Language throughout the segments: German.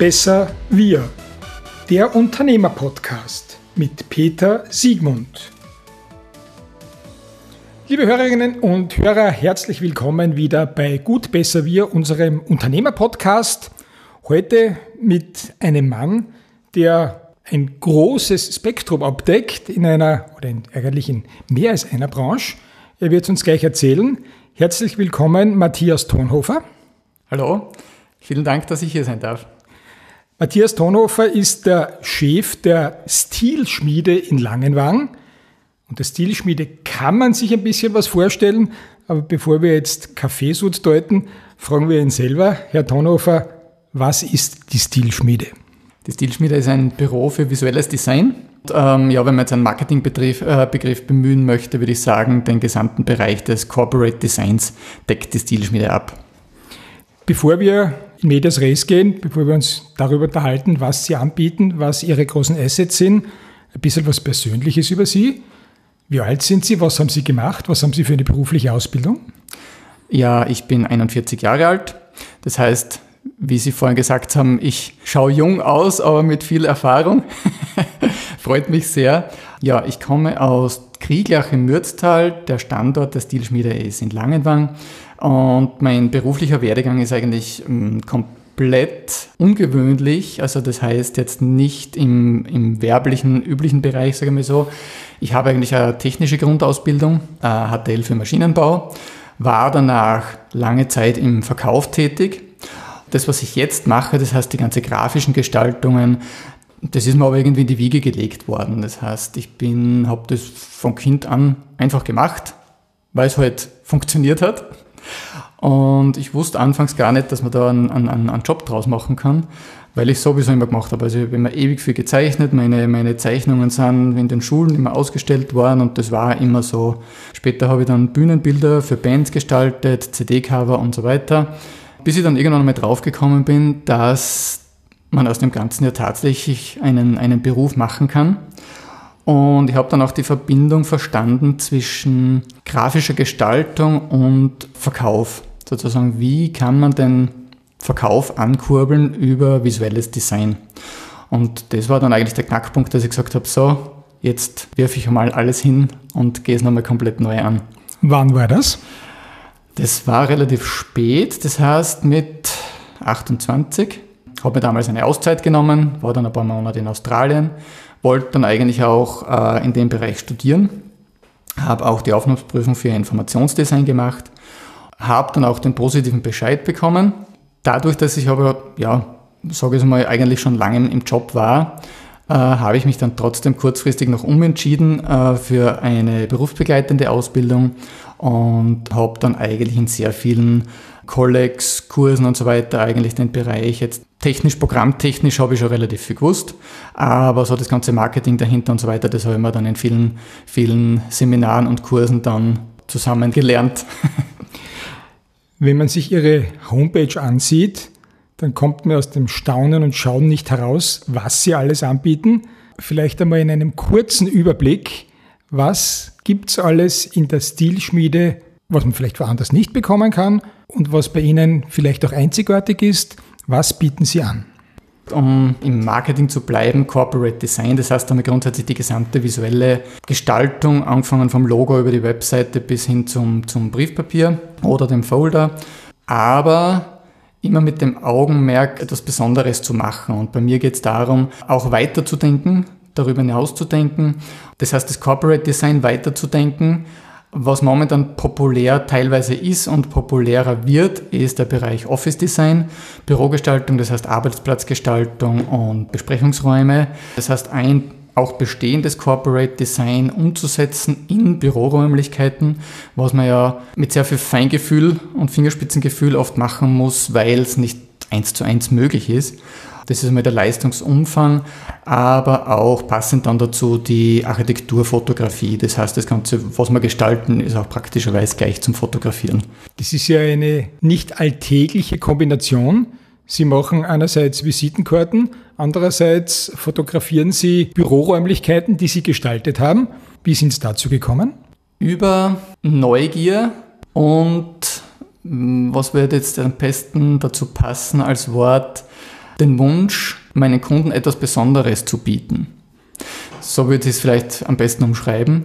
besser wir. Der Unternehmer-Podcast mit Peter Siegmund. Liebe Hörerinnen und Hörer, herzlich willkommen wieder bei Gut, besser wir, unserem Unternehmer-Podcast. Heute mit einem Mann, der ein großes Spektrum abdeckt in einer oder in, eigentlich in mehr als einer Branche. Er wird es uns gleich erzählen. Herzlich willkommen, Matthias Tonhofer. Hallo, vielen Dank, dass ich hier sein darf. Matthias Tonhofer ist der Chef der Stilschmiede in Langenwang. Und der Stilschmiede kann man sich ein bisschen was vorstellen, aber bevor wir jetzt Kaffeesud deuten, fragen wir ihn selber. Herr Tonhofer, was ist die Stilschmiede? Die Stilschmiede ist ein Büro für visuelles Design. Und, ähm, ja, wenn man jetzt einen Marketingbegriff äh, Begriff bemühen möchte, würde ich sagen, den gesamten Bereich des Corporate Designs deckt die Stilschmiede ab. Bevor wir in Medias Res gehen, bevor wir uns darüber unterhalten, was Sie anbieten, was Ihre großen Assets sind, ein bisschen was Persönliches über Sie. Wie alt sind Sie? Was haben Sie gemacht? Was haben Sie für eine berufliche Ausbildung? Ja, ich bin 41 Jahre alt. Das heißt, wie Sie vorhin gesagt haben, ich schaue jung aus, aber mit viel Erfahrung. Freut mich sehr. Ja, ich komme aus Krieglach im Mürztal. Der Standort der Stilschmiede ist in Langenwang. Und mein beruflicher Werdegang ist eigentlich ähm, komplett ungewöhnlich. Also das heißt jetzt nicht im, im werblichen, üblichen Bereich, sagen wir so. Ich habe eigentlich eine technische Grundausbildung, HTL für Maschinenbau, war danach lange Zeit im Verkauf tätig das, was ich jetzt mache, das heißt die ganze grafischen Gestaltungen, das ist mir aber irgendwie in die Wiege gelegt worden. Das heißt, ich bin, habe das von Kind an einfach gemacht, weil es halt funktioniert hat. Und ich wusste anfangs gar nicht, dass man da einen, einen, einen Job draus machen kann, weil ich sowieso immer gemacht habe. Also ich habe immer ewig viel gezeichnet, meine, meine Zeichnungen sind in den Schulen immer ausgestellt worden und das war immer so. Später habe ich dann Bühnenbilder für Bands gestaltet, CD-Cover und so weiter. Bis ich dann irgendwann mal draufgekommen bin, dass man aus dem Ganzen ja tatsächlich einen, einen Beruf machen kann. Und ich habe dann auch die Verbindung verstanden zwischen grafischer Gestaltung und Verkauf. Sozusagen, wie kann man den Verkauf ankurbeln über visuelles Design? Und das war dann eigentlich der Knackpunkt, dass ich gesagt habe, so, jetzt wirfe ich mal alles hin und gehe es nochmal komplett neu an. Wann war das? Das war relativ spät, das heißt mit 28. Habe mir damals eine Auszeit genommen, war dann ein paar Monate in Australien, wollte dann eigentlich auch äh, in dem Bereich studieren, habe auch die Aufnahmeprüfung für Informationsdesign gemacht, habe dann auch den positiven Bescheid bekommen. Dadurch, dass ich aber, ja, sage ich mal, eigentlich schon lange im Job war, äh, habe ich mich dann trotzdem kurzfristig noch umentschieden äh, für eine berufsbegleitende Ausbildung und habe dann eigentlich in sehr vielen Collegs, Kursen und so weiter eigentlich den Bereich jetzt technisch, programmtechnisch habe ich schon relativ viel gewusst, aber so das ganze Marketing dahinter und so weiter, das habe ich mir dann in vielen, vielen Seminaren und Kursen dann zusammen gelernt. Wenn man sich Ihre Homepage ansieht, dann kommt mir aus dem Staunen und Schauen nicht heraus, was Sie alles anbieten. Vielleicht einmal in einem kurzen Überblick, was gibt es alles in der Stilschmiede, was man vielleicht woanders nicht bekommen kann und was bei Ihnen vielleicht auch einzigartig ist. Was bieten Sie an? Um im Marketing zu bleiben, Corporate Design. Das heißt, haben wir grundsätzlich die gesamte visuelle Gestaltung, angefangen vom Logo über die Webseite bis hin zum, zum Briefpapier oder dem Folder. Aber immer mit dem Augenmerk, etwas Besonderes zu machen. Und bei mir geht es darum, auch weiterzudenken, darüber hinaus zu denken. Das heißt, das Corporate Design weiterzudenken. Was momentan populär teilweise ist und populärer wird, ist der Bereich Office Design, Bürogestaltung, das heißt Arbeitsplatzgestaltung und Besprechungsräume. Das heißt, ein auch bestehendes Corporate Design umzusetzen in Büroräumlichkeiten, was man ja mit sehr viel Feingefühl und Fingerspitzengefühl oft machen muss, weil es nicht eins zu eins möglich ist. Das ist einmal der Leistungsumfang, aber auch passend dann dazu die Architekturfotografie. Das heißt, das Ganze, was wir gestalten, ist auch praktischerweise gleich zum Fotografieren. Das ist ja eine nicht alltägliche Kombination. Sie machen einerseits Visitenkarten, andererseits fotografieren Sie Büroräumlichkeiten, die Sie gestaltet haben. Wie sind Sie dazu gekommen? Über Neugier und hm, was wird jetzt am besten dazu passen als Wort? Den Wunsch, meinen Kunden etwas Besonderes zu bieten. So würde ich es vielleicht am besten umschreiben.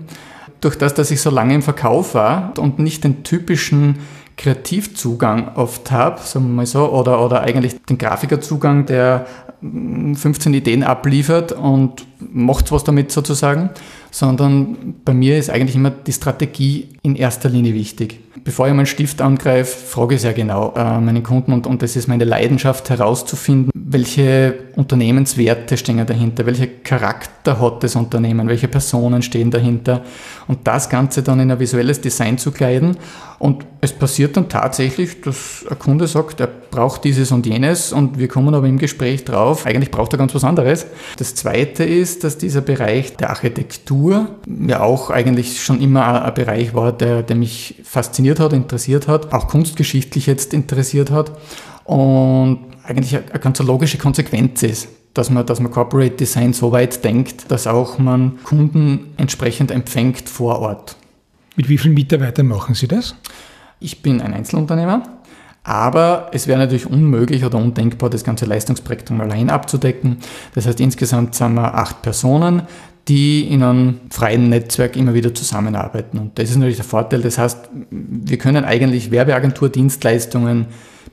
Durch das, dass ich so lange im Verkauf war und nicht den typischen Kreativzugang oft habe, sagen wir mal so, oder, oder eigentlich den Grafikerzugang, der 15 Ideen abliefert und macht was damit sozusagen, sondern bei mir ist eigentlich immer die Strategie in erster Linie wichtig. Bevor ich meinen Stift angreife, frage ich sehr genau äh, meinen Kunden und, und das ist meine Leidenschaft herauszufinden, welche Unternehmenswerte stehen dahinter, welcher Charakter hat das Unternehmen, welche Personen stehen dahinter und das Ganze dann in ein visuelles Design zu kleiden und es passiert dann tatsächlich, dass ein Kunde sagt, er braucht dieses und jenes und wir kommen aber im Gespräch drauf, eigentlich braucht er ganz was anderes. Das zweite ist, dass dieser Bereich der Architektur ja auch eigentlich schon immer ein Bereich war, der, der mich fasziniert hat, interessiert hat, auch kunstgeschichtlich jetzt interessiert hat und eigentlich eine ganz logische Konsequenz ist dass man, dass man Corporate Design so weit denkt, dass auch man Kunden entsprechend empfängt vor Ort. Mit wie vielen Mitarbeitern machen Sie das? Ich bin ein Einzelunternehmer, aber es wäre natürlich unmöglich oder undenkbar, das ganze Leistungsspektrum allein abzudecken. Das heißt, insgesamt sind wir acht Personen, die in einem freien Netzwerk immer wieder zusammenarbeiten. Und das ist natürlich der Vorteil. Das heißt, wir können eigentlich Werbeagentur-Dienstleistungen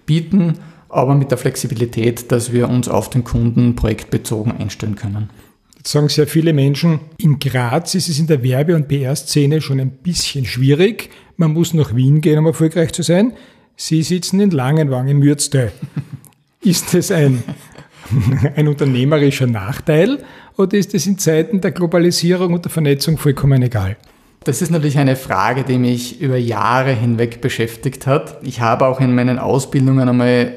bieten, aber mit der Flexibilität, dass wir uns auf den Kunden projektbezogen einstellen können. Jetzt sagen sehr viele Menschen, in Graz ist es in der Werbe- und PR-Szene schon ein bisschen schwierig. Man muss nach Wien gehen, um erfolgreich zu sein. Sie sitzen in Langenwang in Mürzte. Ist das ein, ein unternehmerischer Nachteil oder ist es in Zeiten der Globalisierung und der Vernetzung vollkommen egal? Das ist natürlich eine Frage, die mich über Jahre hinweg beschäftigt hat. Ich habe auch in meinen Ausbildungen einmal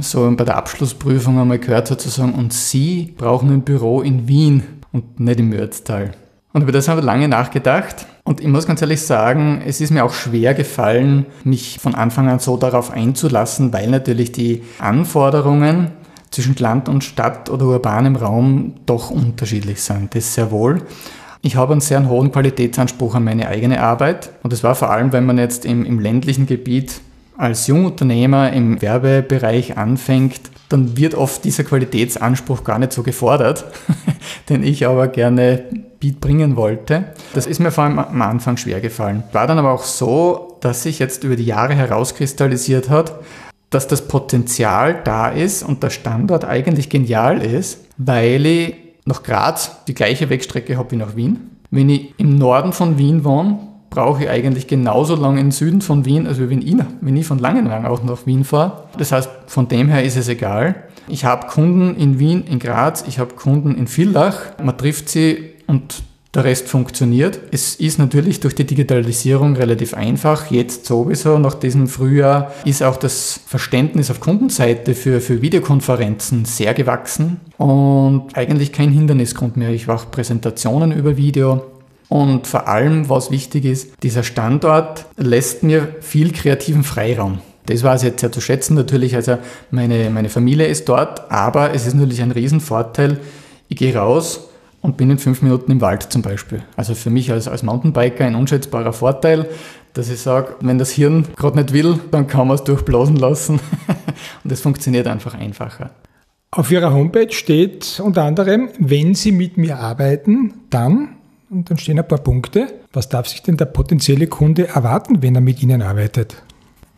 so bei der Abschlussprüfung einmal gehört sozusagen, und Sie brauchen ein Büro in Wien und nicht im Mürztal. Und über das habe ich lange nachgedacht. Und ich muss ganz ehrlich sagen, es ist mir auch schwer gefallen, mich von Anfang an so darauf einzulassen, weil natürlich die Anforderungen zwischen Land und Stadt oder urbanem Raum doch unterschiedlich sind. Das sehr wohl. Ich habe einen sehr hohen Qualitätsanspruch an meine eigene Arbeit. Und das war vor allem, wenn man jetzt im, im ländlichen Gebiet als Jungunternehmer im Werbebereich anfängt, dann wird oft dieser Qualitätsanspruch gar nicht so gefordert, den ich aber gerne bringen wollte. Das ist mir vor allem am Anfang schwer gefallen. War dann aber auch so, dass sich jetzt über die Jahre herauskristallisiert hat, dass das Potenzial da ist und der Standort eigentlich genial ist, weil ich nach Graz die gleiche Wegstrecke habe wie nach Wien. Wenn ich im Norden von Wien wohne, brauche ich eigentlich genauso lange im Süden von Wien, als wenn ich, wenn ich von Langenwang auch nach Wien fahre. Das heißt, von dem her ist es egal. Ich habe Kunden in Wien, in Graz, ich habe Kunden in Villach. Man trifft sie und der Rest funktioniert. Es ist natürlich durch die Digitalisierung relativ einfach. Jetzt sowieso, nach diesem Frühjahr, ist auch das Verständnis auf Kundenseite für, für Videokonferenzen sehr gewachsen und eigentlich kein Hindernisgrund mehr. Ich mache Präsentationen über Video. Und vor allem, was wichtig ist, dieser Standort lässt mir viel kreativen Freiraum. Das war es jetzt sehr zu schätzen. Natürlich, also meine, meine Familie ist dort, aber es ist natürlich ein Riesenvorteil. Ich gehe raus und bin in fünf Minuten im Wald zum Beispiel. Also für mich als, als Mountainbiker ein unschätzbarer Vorteil, dass ich sage, wenn das Hirn gerade nicht will, dann kann man es durchblasen lassen. und es funktioniert einfach einfacher. Auf Ihrer Homepage steht unter anderem, wenn Sie mit mir arbeiten, dann und dann stehen ein paar Punkte. Was darf sich denn der potenzielle Kunde erwarten, wenn er mit Ihnen arbeitet?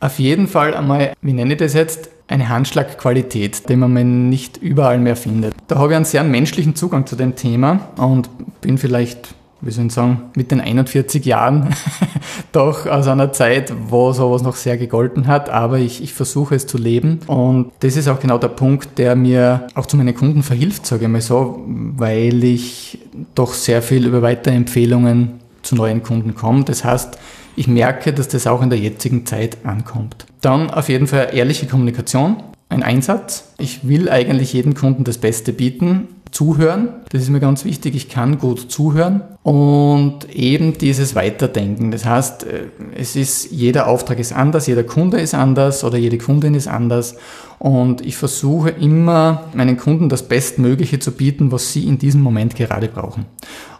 Auf jeden Fall einmal, wie nenne ich das jetzt, eine Handschlagqualität, die man nicht überall mehr findet. Da habe ich einen sehr menschlichen Zugang zu dem Thema und bin vielleicht wie soll ich sagen, mit den 41 Jahren doch aus einer Zeit, wo sowas noch sehr gegolten hat, aber ich, ich versuche es zu leben und das ist auch genau der Punkt, der mir auch zu meinen Kunden verhilft, sage ich mal so, weil ich doch sehr viel über Weiterempfehlungen zu neuen Kunden komme. Das heißt, ich merke, dass das auch in der jetzigen Zeit ankommt. Dann auf jeden Fall ehrliche Kommunikation, ein Einsatz. Ich will eigentlich jedem Kunden das Beste bieten Zuhören, das ist mir ganz wichtig, ich kann gut zuhören und eben dieses Weiterdenken. Das heißt, äh, es ist, jeder Auftrag ist anders, jeder Kunde ist anders oder jede Kundin ist anders und ich versuche immer meinen Kunden das Bestmögliche zu bieten, was sie in diesem Moment gerade brauchen.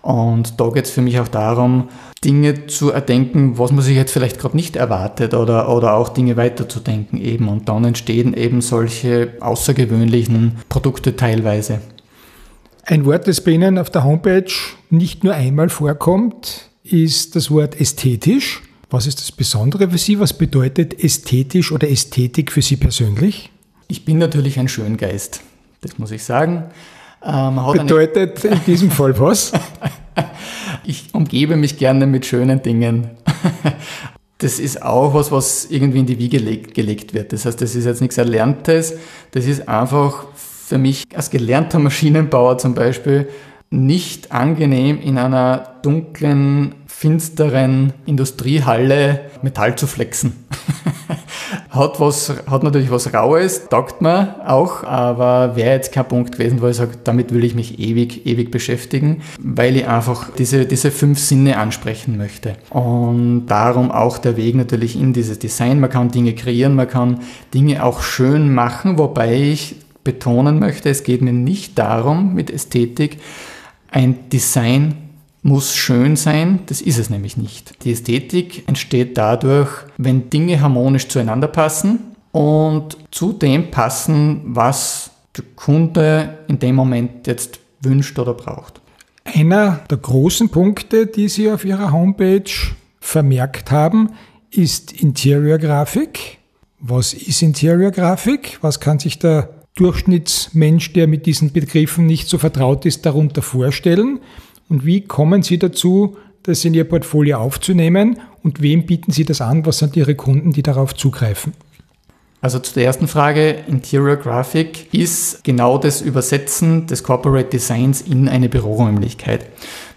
Und da geht es für mich auch darum, Dinge zu erdenken, was man sich jetzt vielleicht gerade nicht erwartet oder, oder auch Dinge weiterzudenken eben. Und dann entstehen eben solche außergewöhnlichen Produkte teilweise. Ein Wort, das bei Ihnen auf der Homepage nicht nur einmal vorkommt, ist das Wort ästhetisch. Was ist das Besondere für Sie? Was bedeutet ästhetisch oder Ästhetik für Sie persönlich? Ich bin natürlich ein Schöngeist, das muss ich sagen. Ähm, bedeutet in diesem Fall was? ich umgebe mich gerne mit schönen Dingen. Das ist auch was, was irgendwie in die Wiege gelegt wird. Das heißt, das ist jetzt nichts Erlerntes. Das ist einfach für mich als gelernter Maschinenbauer zum Beispiel nicht angenehm, in einer dunklen, finsteren Industriehalle Metall zu flexen. hat was, hat natürlich was Raues, taugt mir auch, aber wäre jetzt kein Punkt gewesen, wo ich sage, damit will ich mich ewig, ewig beschäftigen, weil ich einfach diese, diese fünf Sinne ansprechen möchte. Und darum auch der Weg natürlich in dieses Design. Man kann Dinge kreieren, man kann Dinge auch schön machen, wobei ich betonen möchte, es geht mir nicht darum, mit Ästhetik ein Design muss schön sein, das ist es nämlich nicht. Die Ästhetik entsteht dadurch, wenn Dinge harmonisch zueinander passen und zu dem passen, was der Kunde in dem Moment jetzt wünscht oder braucht. Einer der großen Punkte, die Sie auf Ihrer Homepage vermerkt haben, ist Interior Grafik. Was ist Interior Grafik? Was kann sich der Durchschnittsmensch, der mit diesen Begriffen nicht so vertraut ist, darunter vorstellen? Und wie kommen Sie dazu, das in Ihr Portfolio aufzunehmen? Und wem bieten Sie das an? Was sind Ihre Kunden, die darauf zugreifen? Also zu der ersten Frage, Interior Graphic ist genau das Übersetzen des Corporate Designs in eine Büroräumlichkeit.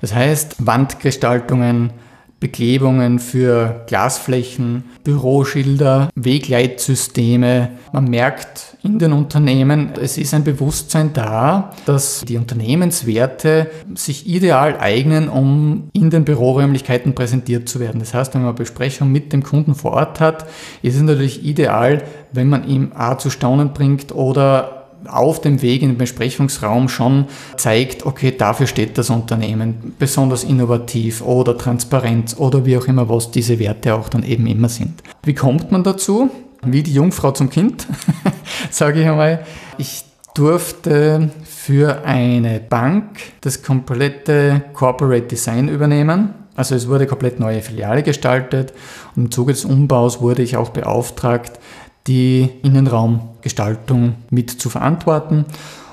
Das heißt, Wandgestaltungen, Beklebungen für Glasflächen, Büroschilder, Wegleitsysteme. Man merkt in den Unternehmen, es ist ein Bewusstsein da, dass die Unternehmenswerte sich ideal eignen, um in den Büroräumlichkeiten präsentiert zu werden. Das heißt, wenn man Besprechung mit dem Kunden vor Ort hat, ist es natürlich ideal, wenn man ihm A zu staunen bringt oder auf dem Weg in den Besprechungsraum schon zeigt, okay, dafür steht das Unternehmen, besonders innovativ oder Transparenz oder wie auch immer, was diese Werte auch dann eben immer sind. Wie kommt man dazu? Wie die Jungfrau zum Kind, sage ich einmal. Ich durfte für eine Bank das komplette Corporate Design übernehmen. Also es wurde komplett neue Filiale gestaltet und im Zuge des Umbaus wurde ich auch beauftragt, die Innenraumgestaltung mit zu verantworten.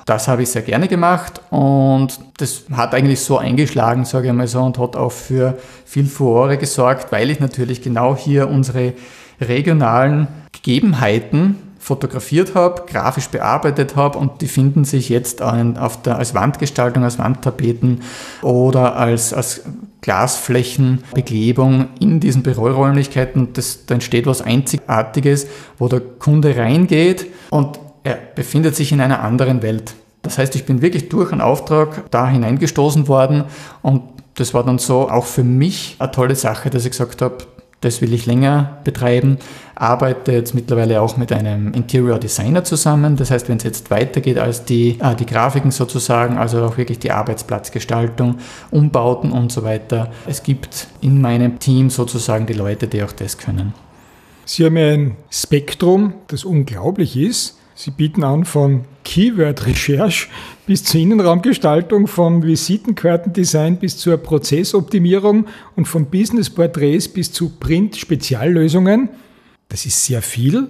Das habe ich sehr gerne gemacht und das hat eigentlich so eingeschlagen, sage ich mal so, und hat auch für viel Furore gesorgt, weil ich natürlich genau hier unsere regionalen Gegebenheiten fotografiert habe, grafisch bearbeitet habe und die finden sich jetzt auf der, als Wandgestaltung, als Wandtapeten oder als, als Glasflächenbeklebung in diesen Büroräumlichkeiten. Das, da entsteht was Einzigartiges, wo der Kunde reingeht und er befindet sich in einer anderen Welt. Das heißt, ich bin wirklich durch einen Auftrag da hineingestoßen worden und das war dann so auch für mich eine tolle Sache, dass ich gesagt habe, das will ich länger betreiben. Arbeite jetzt mittlerweile auch mit einem Interior Designer zusammen. Das heißt, wenn es jetzt weitergeht als die, äh, die Grafiken sozusagen, also auch wirklich die Arbeitsplatzgestaltung, Umbauten und so weiter. Es gibt in meinem Team sozusagen die Leute, die auch das können. Sie haben ein Spektrum, das unglaublich ist. Sie bieten an von Keyword-Recherche bis zur Innenraumgestaltung, vom Visitenkartendesign bis zur Prozessoptimierung und von Business-Porträts bis zu Print-Speziallösungen. Das ist sehr viel.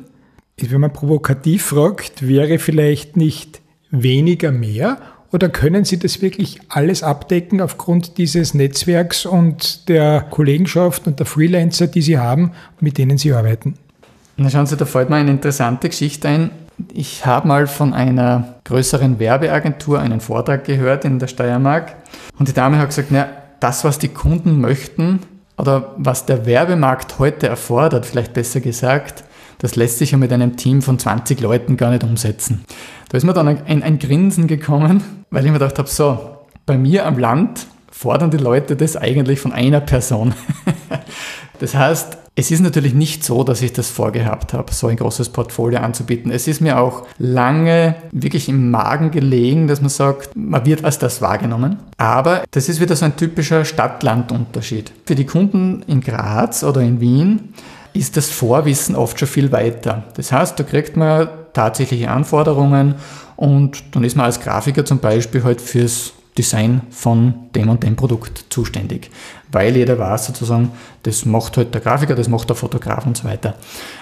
Wenn man provokativ fragt, wäre vielleicht nicht weniger mehr oder können Sie das wirklich alles abdecken aufgrund dieses Netzwerks und der Kollegenschaft und der Freelancer, die Sie haben, mit denen Sie arbeiten? Na schauen Sie, da fällt mir eine interessante Geschichte ein. Ich habe mal von einer größeren Werbeagentur einen Vortrag gehört in der Steiermark und die Dame hat gesagt, na, das, was die Kunden möchten oder was der Werbemarkt heute erfordert, vielleicht besser gesagt, das lässt sich ja mit einem Team von 20 Leuten gar nicht umsetzen. Da ist mir dann ein, ein Grinsen gekommen, weil ich mir gedacht habe, so, bei mir am Land fordern die Leute das eigentlich von einer Person. das heißt, Es ist natürlich nicht so, dass ich das vorgehabt habe, so ein großes Portfolio anzubieten. Es ist mir auch lange wirklich im Magen gelegen, dass man sagt, man wird als das wahrgenommen. Aber das ist wieder so ein typischer Stadt-Land-Unterschied. Für die Kunden in Graz oder in Wien ist das Vorwissen oft schon viel weiter. Das heißt, da kriegt man tatsächliche Anforderungen und dann ist man als Grafiker zum Beispiel halt fürs Design von dem und dem Produkt zuständig. Weil jeder weiß sozusagen, das macht halt der Grafiker, das macht der Fotograf und so weiter.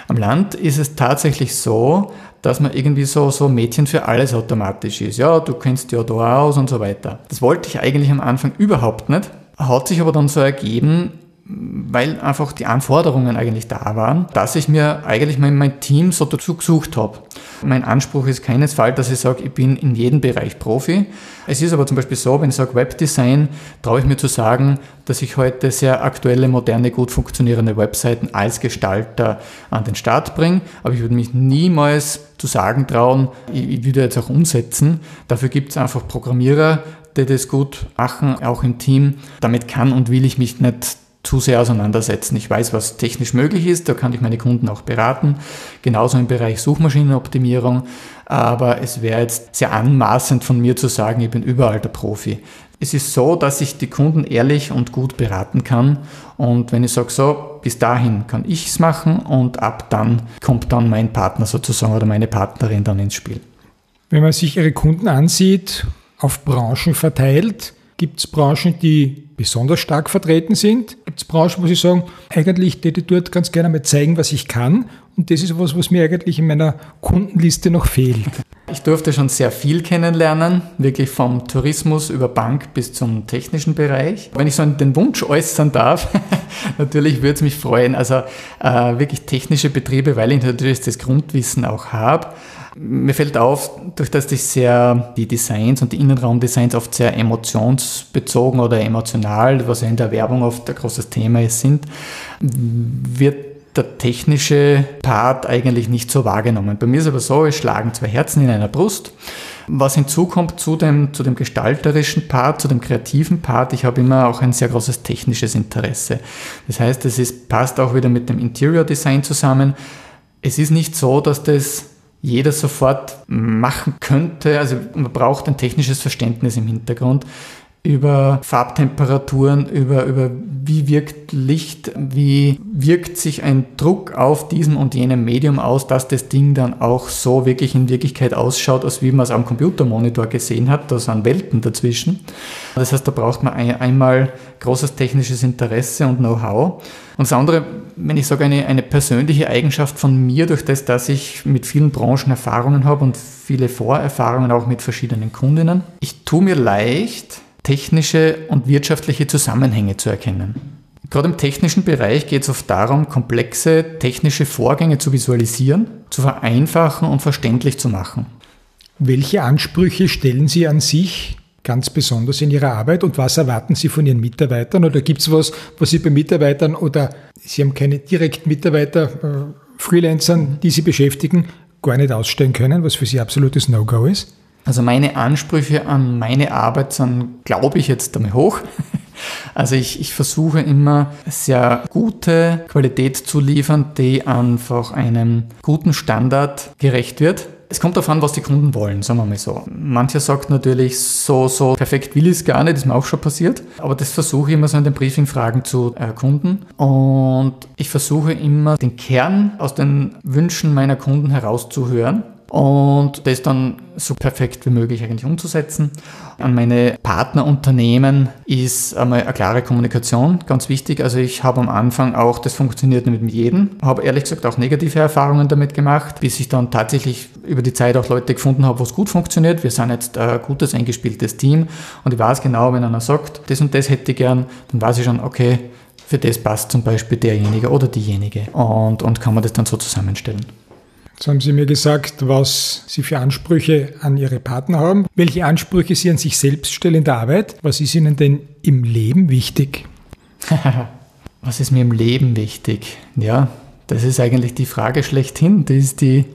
Am Land ist es tatsächlich so, dass man irgendwie so, so Mädchen für alles automatisch ist. Ja, du kennst ja da aus und so weiter. Das wollte ich eigentlich am Anfang überhaupt nicht. Hat sich aber dann so ergeben, weil einfach die Anforderungen eigentlich da waren, dass ich mir eigentlich mein, mein Team so dazu gesucht habe. Mein Anspruch ist keinesfalls, dass ich sage, ich bin in jedem Bereich Profi. Es ist aber zum Beispiel so, wenn ich sage Webdesign, traue ich mir zu sagen, dass ich heute sehr aktuelle, moderne, gut funktionierende Webseiten als Gestalter an den Start bringe. Aber ich würde mich niemals zu sagen trauen, ich, ich würde jetzt auch umsetzen. Dafür gibt es einfach Programmierer, die das gut machen, auch im Team. Damit kann und will ich mich nicht zu sehr auseinandersetzen. Ich weiß, was technisch möglich ist, da kann ich meine Kunden auch beraten, genauso im Bereich Suchmaschinenoptimierung, aber es wäre jetzt sehr anmaßend von mir zu sagen, ich bin überall der Profi. Es ist so, dass ich die Kunden ehrlich und gut beraten kann und wenn ich sage, so, bis dahin kann ich es machen und ab dann kommt dann mein Partner sozusagen oder meine Partnerin dann ins Spiel. Wenn man sich Ihre Kunden ansieht, auf Branchen verteilt, gibt es Branchen, die besonders stark vertreten sind. Gibt es Branchen, wo Sie sagen, eigentlich ich dort ganz gerne mal zeigen, was ich kann. Und das ist etwas, was mir eigentlich in meiner Kundenliste noch fehlt. Ich durfte schon sehr viel kennenlernen, wirklich vom Tourismus über Bank bis zum technischen Bereich. Wenn ich so den Wunsch äußern darf, natürlich würde es mich freuen, also äh, wirklich technische Betriebe, weil ich natürlich das Grundwissen auch habe. Mir fällt auf, durch dass ich sehr die Designs und die Innenraumdesigns oft sehr emotionsbezogen oder emotional, was ja in der Werbung oft ein großes Thema ist, sind, wird der technische Part eigentlich nicht so wahrgenommen. Bei mir ist aber so, es schlagen zwei Herzen in einer Brust. Was hinzukommt zu dem, zu dem gestalterischen Part, zu dem kreativen Part, ich habe immer auch ein sehr großes technisches Interesse. Das heißt, es ist, passt auch wieder mit dem Interior Design zusammen. Es ist nicht so, dass das jeder sofort machen könnte. Also man braucht ein technisches Verständnis im Hintergrund über Farbtemperaturen, über, über wie wirkt Licht, wie wirkt sich ein Druck auf diesem und jenem Medium aus, dass das Ding dann auch so wirklich in Wirklichkeit ausschaut, als wie man es am Computermonitor gesehen hat. Da sind Welten dazwischen. Das heißt, da braucht man ein, einmal großes technisches Interesse und Know-how. Und das andere, wenn ich sage, eine, eine persönliche Eigenschaft von mir, durch das, dass ich mit vielen Branchen Erfahrungen habe und viele Vorerfahrungen auch mit verschiedenen Kundinnen. Ich tue mir leicht, technische und wirtschaftliche Zusammenhänge zu erkennen. Gerade im technischen Bereich geht es oft darum, komplexe technische Vorgänge zu visualisieren, zu vereinfachen und verständlich zu machen. Welche Ansprüche stellen Sie an sich ganz besonders in Ihrer Arbeit und was erwarten Sie von Ihren Mitarbeitern? Oder gibt es was, was Sie bei Mitarbeitern oder Sie haben keine direkten Mitarbeiter, äh, Freelancern, die Sie beschäftigen, gar nicht ausstellen können, was für Sie absolutes No-Go ist? Also meine Ansprüche an meine Arbeit sind, glaube ich, jetzt einmal hoch. Also ich, ich versuche immer sehr gute Qualität zu liefern, die einfach einem guten Standard gerecht wird. Es kommt darauf an, was die Kunden wollen, sagen wir mal so. Mancher sagt natürlich, so, so perfekt will ich es gar nicht, ist mir auch schon passiert. Aber das versuche ich immer so in den Briefing-Fragen zu erkunden. Und ich versuche immer den Kern aus den Wünschen meiner Kunden herauszuhören und das dann so perfekt wie möglich eigentlich umzusetzen. An meine Partnerunternehmen ist einmal eine klare Kommunikation ganz wichtig. Also ich habe am Anfang auch, das funktioniert nicht mit jedem, habe ehrlich gesagt auch negative Erfahrungen damit gemacht, bis ich dann tatsächlich über die Zeit auch Leute gefunden habe, wo es gut funktioniert. Wir sind jetzt ein gutes, eingespieltes Team und ich weiß genau, wenn einer sagt, das und das hätte ich gern, dann weiß ich schon, okay, für das passt zum Beispiel derjenige oder diejenige und, und kann man das dann so zusammenstellen. Jetzt haben Sie mir gesagt, was Sie für Ansprüche an Ihre Partner haben, welche Ansprüche Sie an sich selbst stellen in der Arbeit. Was ist Ihnen denn im Leben wichtig? was ist mir im Leben wichtig? Ja, das ist eigentlich die Frage schlechthin, die, ist die,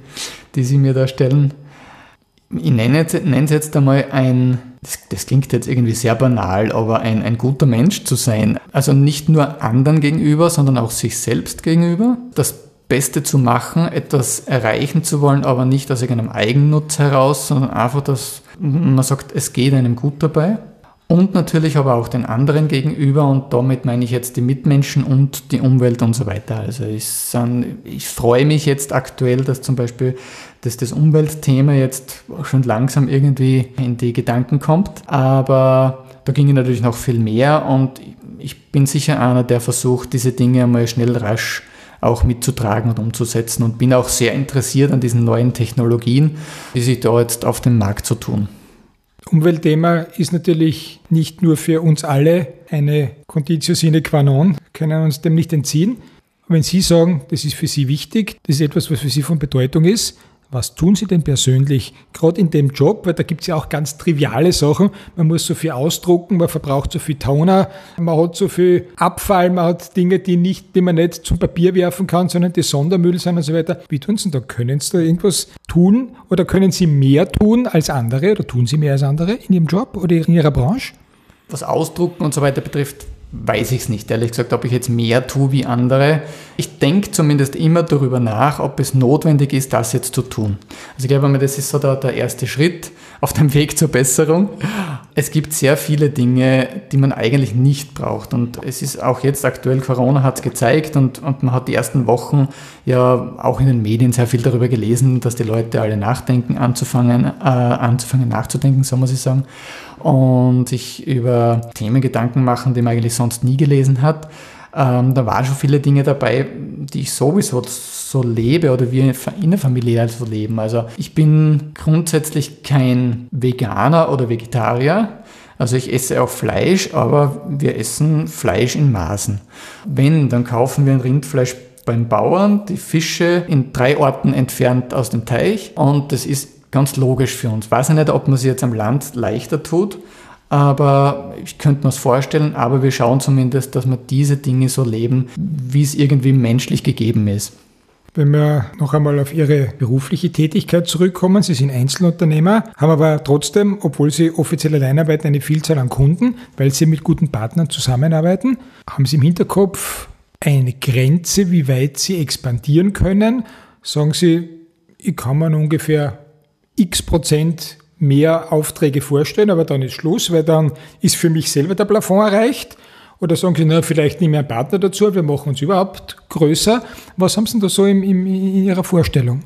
die Sie mir da stellen. Ich nenne es jetzt einmal ein, das, das, klingt jetzt irgendwie sehr banal, aber ein, ein guter Mensch zu sein. Also nicht nur anderen gegenüber, sondern auch sich selbst gegenüber. Das Beste zu machen, etwas erreichen zu wollen, aber nicht aus irgendeinem Eigennutz heraus, sondern einfach, dass man sagt, es geht einem gut dabei und natürlich aber auch den anderen gegenüber und damit meine ich jetzt die Mitmenschen und die Umwelt und so weiter. Also ich, ich freue mich jetzt aktuell, dass zum Beispiel dass das Umweltthema jetzt schon langsam irgendwie in die Gedanken kommt, aber da ginge natürlich noch viel mehr und ich bin sicher einer, der versucht, diese Dinge einmal schnell rasch auch mitzutragen und umzusetzen und bin auch sehr interessiert an diesen neuen Technologien, die sich da jetzt auf dem Markt so tun. Umweltthema ist natürlich nicht nur für uns alle eine Conditio sine qua non, können uns dem nicht entziehen. Wenn Sie sagen, das ist für Sie wichtig, das ist etwas, was für Sie von Bedeutung ist, was tun Sie denn persönlich, gerade in dem Job, weil da gibt es ja auch ganz triviale Sachen. Man muss so viel ausdrucken, man verbraucht so viel Toner, man hat so viel Abfall, man hat Dinge, die, nicht, die man nicht zum Papier werfen kann, sondern die Sondermüll sind und so weiter. Wie tun Sie da? Können Sie da irgendwas tun oder können Sie mehr tun als andere oder tun Sie mehr als andere in Ihrem Job oder in Ihrer Branche? Was Ausdrucken und so weiter betrifft, weiß ich es nicht, ehrlich gesagt, ob ich jetzt mehr tue wie andere. Ich denke zumindest immer darüber nach, ob es notwendig ist, das jetzt zu tun. Also ich glaube, das ist so der, der erste Schritt auf dem Weg zur Besserung. Es gibt sehr viele Dinge, die man eigentlich nicht braucht. Und es ist auch jetzt aktuell, Corona hat es gezeigt und, und man hat die ersten Wochen ja auch in den Medien sehr viel darüber gelesen, dass die Leute alle nachdenken, anzufangen, äh, anzufangen nachzudenken, so muss ich sagen und sich über Themen Gedanken machen, die man eigentlich sonst nie gelesen hat. Ähm, da waren schon viele Dinge dabei, die ich sowieso so lebe oder wir innerfamiliär so leben. Also ich bin grundsätzlich kein Veganer oder Vegetarier. Also ich esse auch Fleisch, aber wir essen Fleisch in Maßen. Wenn, dann kaufen wir ein Rindfleisch beim Bauern, die Fische in drei Orten entfernt aus dem Teich und das ist ganz logisch für uns. Weiß ich nicht, ob man sich jetzt am Land leichter tut, aber ich könnte mir es vorstellen, aber wir schauen zumindest, dass wir diese Dinge so leben, wie es irgendwie menschlich gegeben ist. Wenn wir noch einmal auf Ihre berufliche Tätigkeit zurückkommen, Sie sind Einzelunternehmer, haben aber trotzdem, obwohl Sie offiziell allein arbeiten, eine Vielzahl an Kunden, weil Sie mit guten Partnern zusammenarbeiten. Haben Sie im Hinterkopf eine Grenze, wie weit Sie expandieren können? Sagen Sie, ich kann mir ungefähr x Prozent mehr Aufträge vorstellen, aber dann ist Schluss, weil dann ist für mich selber der Plafond erreicht. Oder sagen Sie, na, vielleicht nehmen wir einen Partner dazu, wir machen uns überhaupt größer. Was haben Sie denn da so im, im, in Ihrer Vorstellung?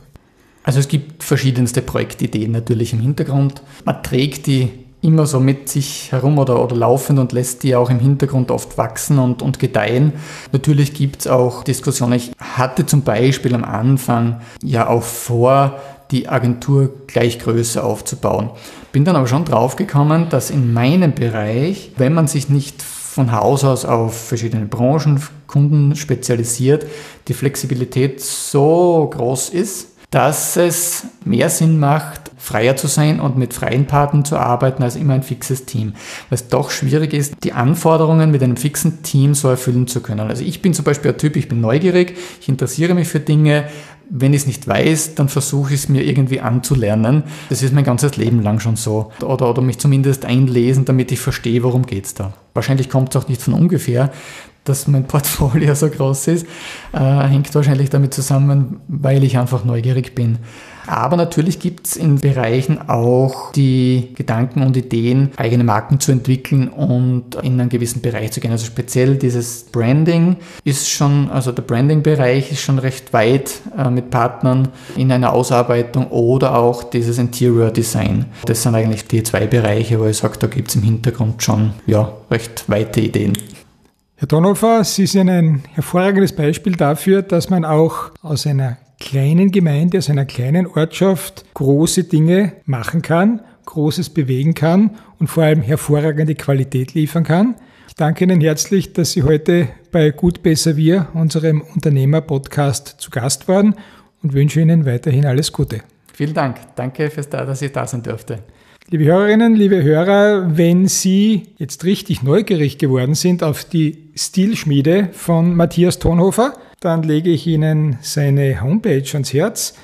Also es gibt verschiedenste Projektideen natürlich im Hintergrund. Man trägt die immer so mit sich herum oder, oder laufend und lässt die auch im Hintergrund oft wachsen und, und gedeihen. Natürlich gibt es auch Diskussionen. Ich hatte zum Beispiel am Anfang ja auch vor, die Agentur gleich größer aufzubauen. Bin dann aber schon draufgekommen, dass in meinem Bereich, wenn man sich nicht von Haus aus auf verschiedene Branchen, Kunden spezialisiert, die Flexibilität so groß ist, dass es mehr Sinn macht, freier zu sein und mit freien Partnern zu arbeiten als immer ein fixes Team. Es doch schwierig ist, die Anforderungen mit einem fixen Team so erfüllen zu können. Also ich bin zum Beispiel ein Typ, ich bin neugierig, ich interessiere mich für Dinge, wenn ich es nicht weiß, dann versuche ich es mir irgendwie anzulernen. Das ist mein ganzes Leben lang schon so. Oder, oder mich zumindest einlesen, damit ich verstehe, worum geht es da. Wahrscheinlich kommt es auch nicht von ungefähr, dass mein Portfolio so groß ist. Äh, hängt wahrscheinlich damit zusammen, weil ich einfach neugierig bin. Aber natürlich gibt es in Bereichen auch die Gedanken und Ideen, eigene Marken zu entwickeln und in einen gewissen Bereich zu gehen. Also speziell dieses Branding ist schon, also der Branding-Bereich ist schon recht weit äh, mit Partnern in einer Ausarbeitung oder auch dieses Interior Design. Das sind eigentlich die zwei Bereiche, wo ich sage, da gibt es im Hintergrund schon ja, recht weite Ideen. Herr Donhofer, Sie sind ein hervorragendes Beispiel dafür, dass man auch aus einer kleinen Gemeinde, aus einer kleinen Ortschaft große Dinge machen kann, Großes bewegen kann und vor allem hervorragende Qualität liefern kann. Ich danke Ihnen herzlich, dass Sie heute bei Gut Besser Wir, unserem Unternehmer-Podcast, zu Gast waren und wünsche Ihnen weiterhin alles Gute. Vielen Dank. Danke, fürs da, dass ich da sein durfte. Liebe Hörerinnen, liebe Hörer, wenn Sie jetzt richtig neugierig geworden sind auf die Stilschmiede von Matthias Tonhofer, dann lege ich Ihnen seine Homepage ans Herz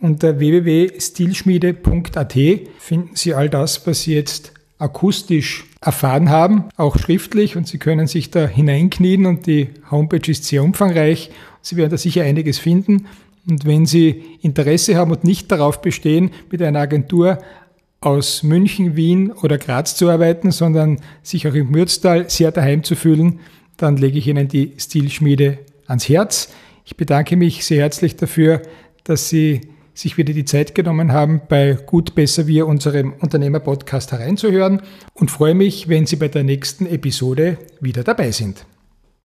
Unter www.stilschmiede.at finden Sie all das, was Sie jetzt akustisch erfahren haben, auch schriftlich und Sie können sich da hineinknien und die Homepage ist sehr umfangreich. Sie werden da sicher einiges finden. Und wenn Sie Interesse haben und nicht darauf bestehen, mit einer Agentur aus München, Wien oder Graz zu arbeiten, sondern sich auch im Mürztal sehr daheim zu fühlen, dann lege ich Ihnen die Stilschmiede ans Herz. Ich bedanke mich sehr herzlich dafür, dass Sie sich wieder die Zeit genommen haben, bei Gut Besser Wir, unserem Unternehmer-Podcast hereinzuhören und freue mich, wenn Sie bei der nächsten Episode wieder dabei sind.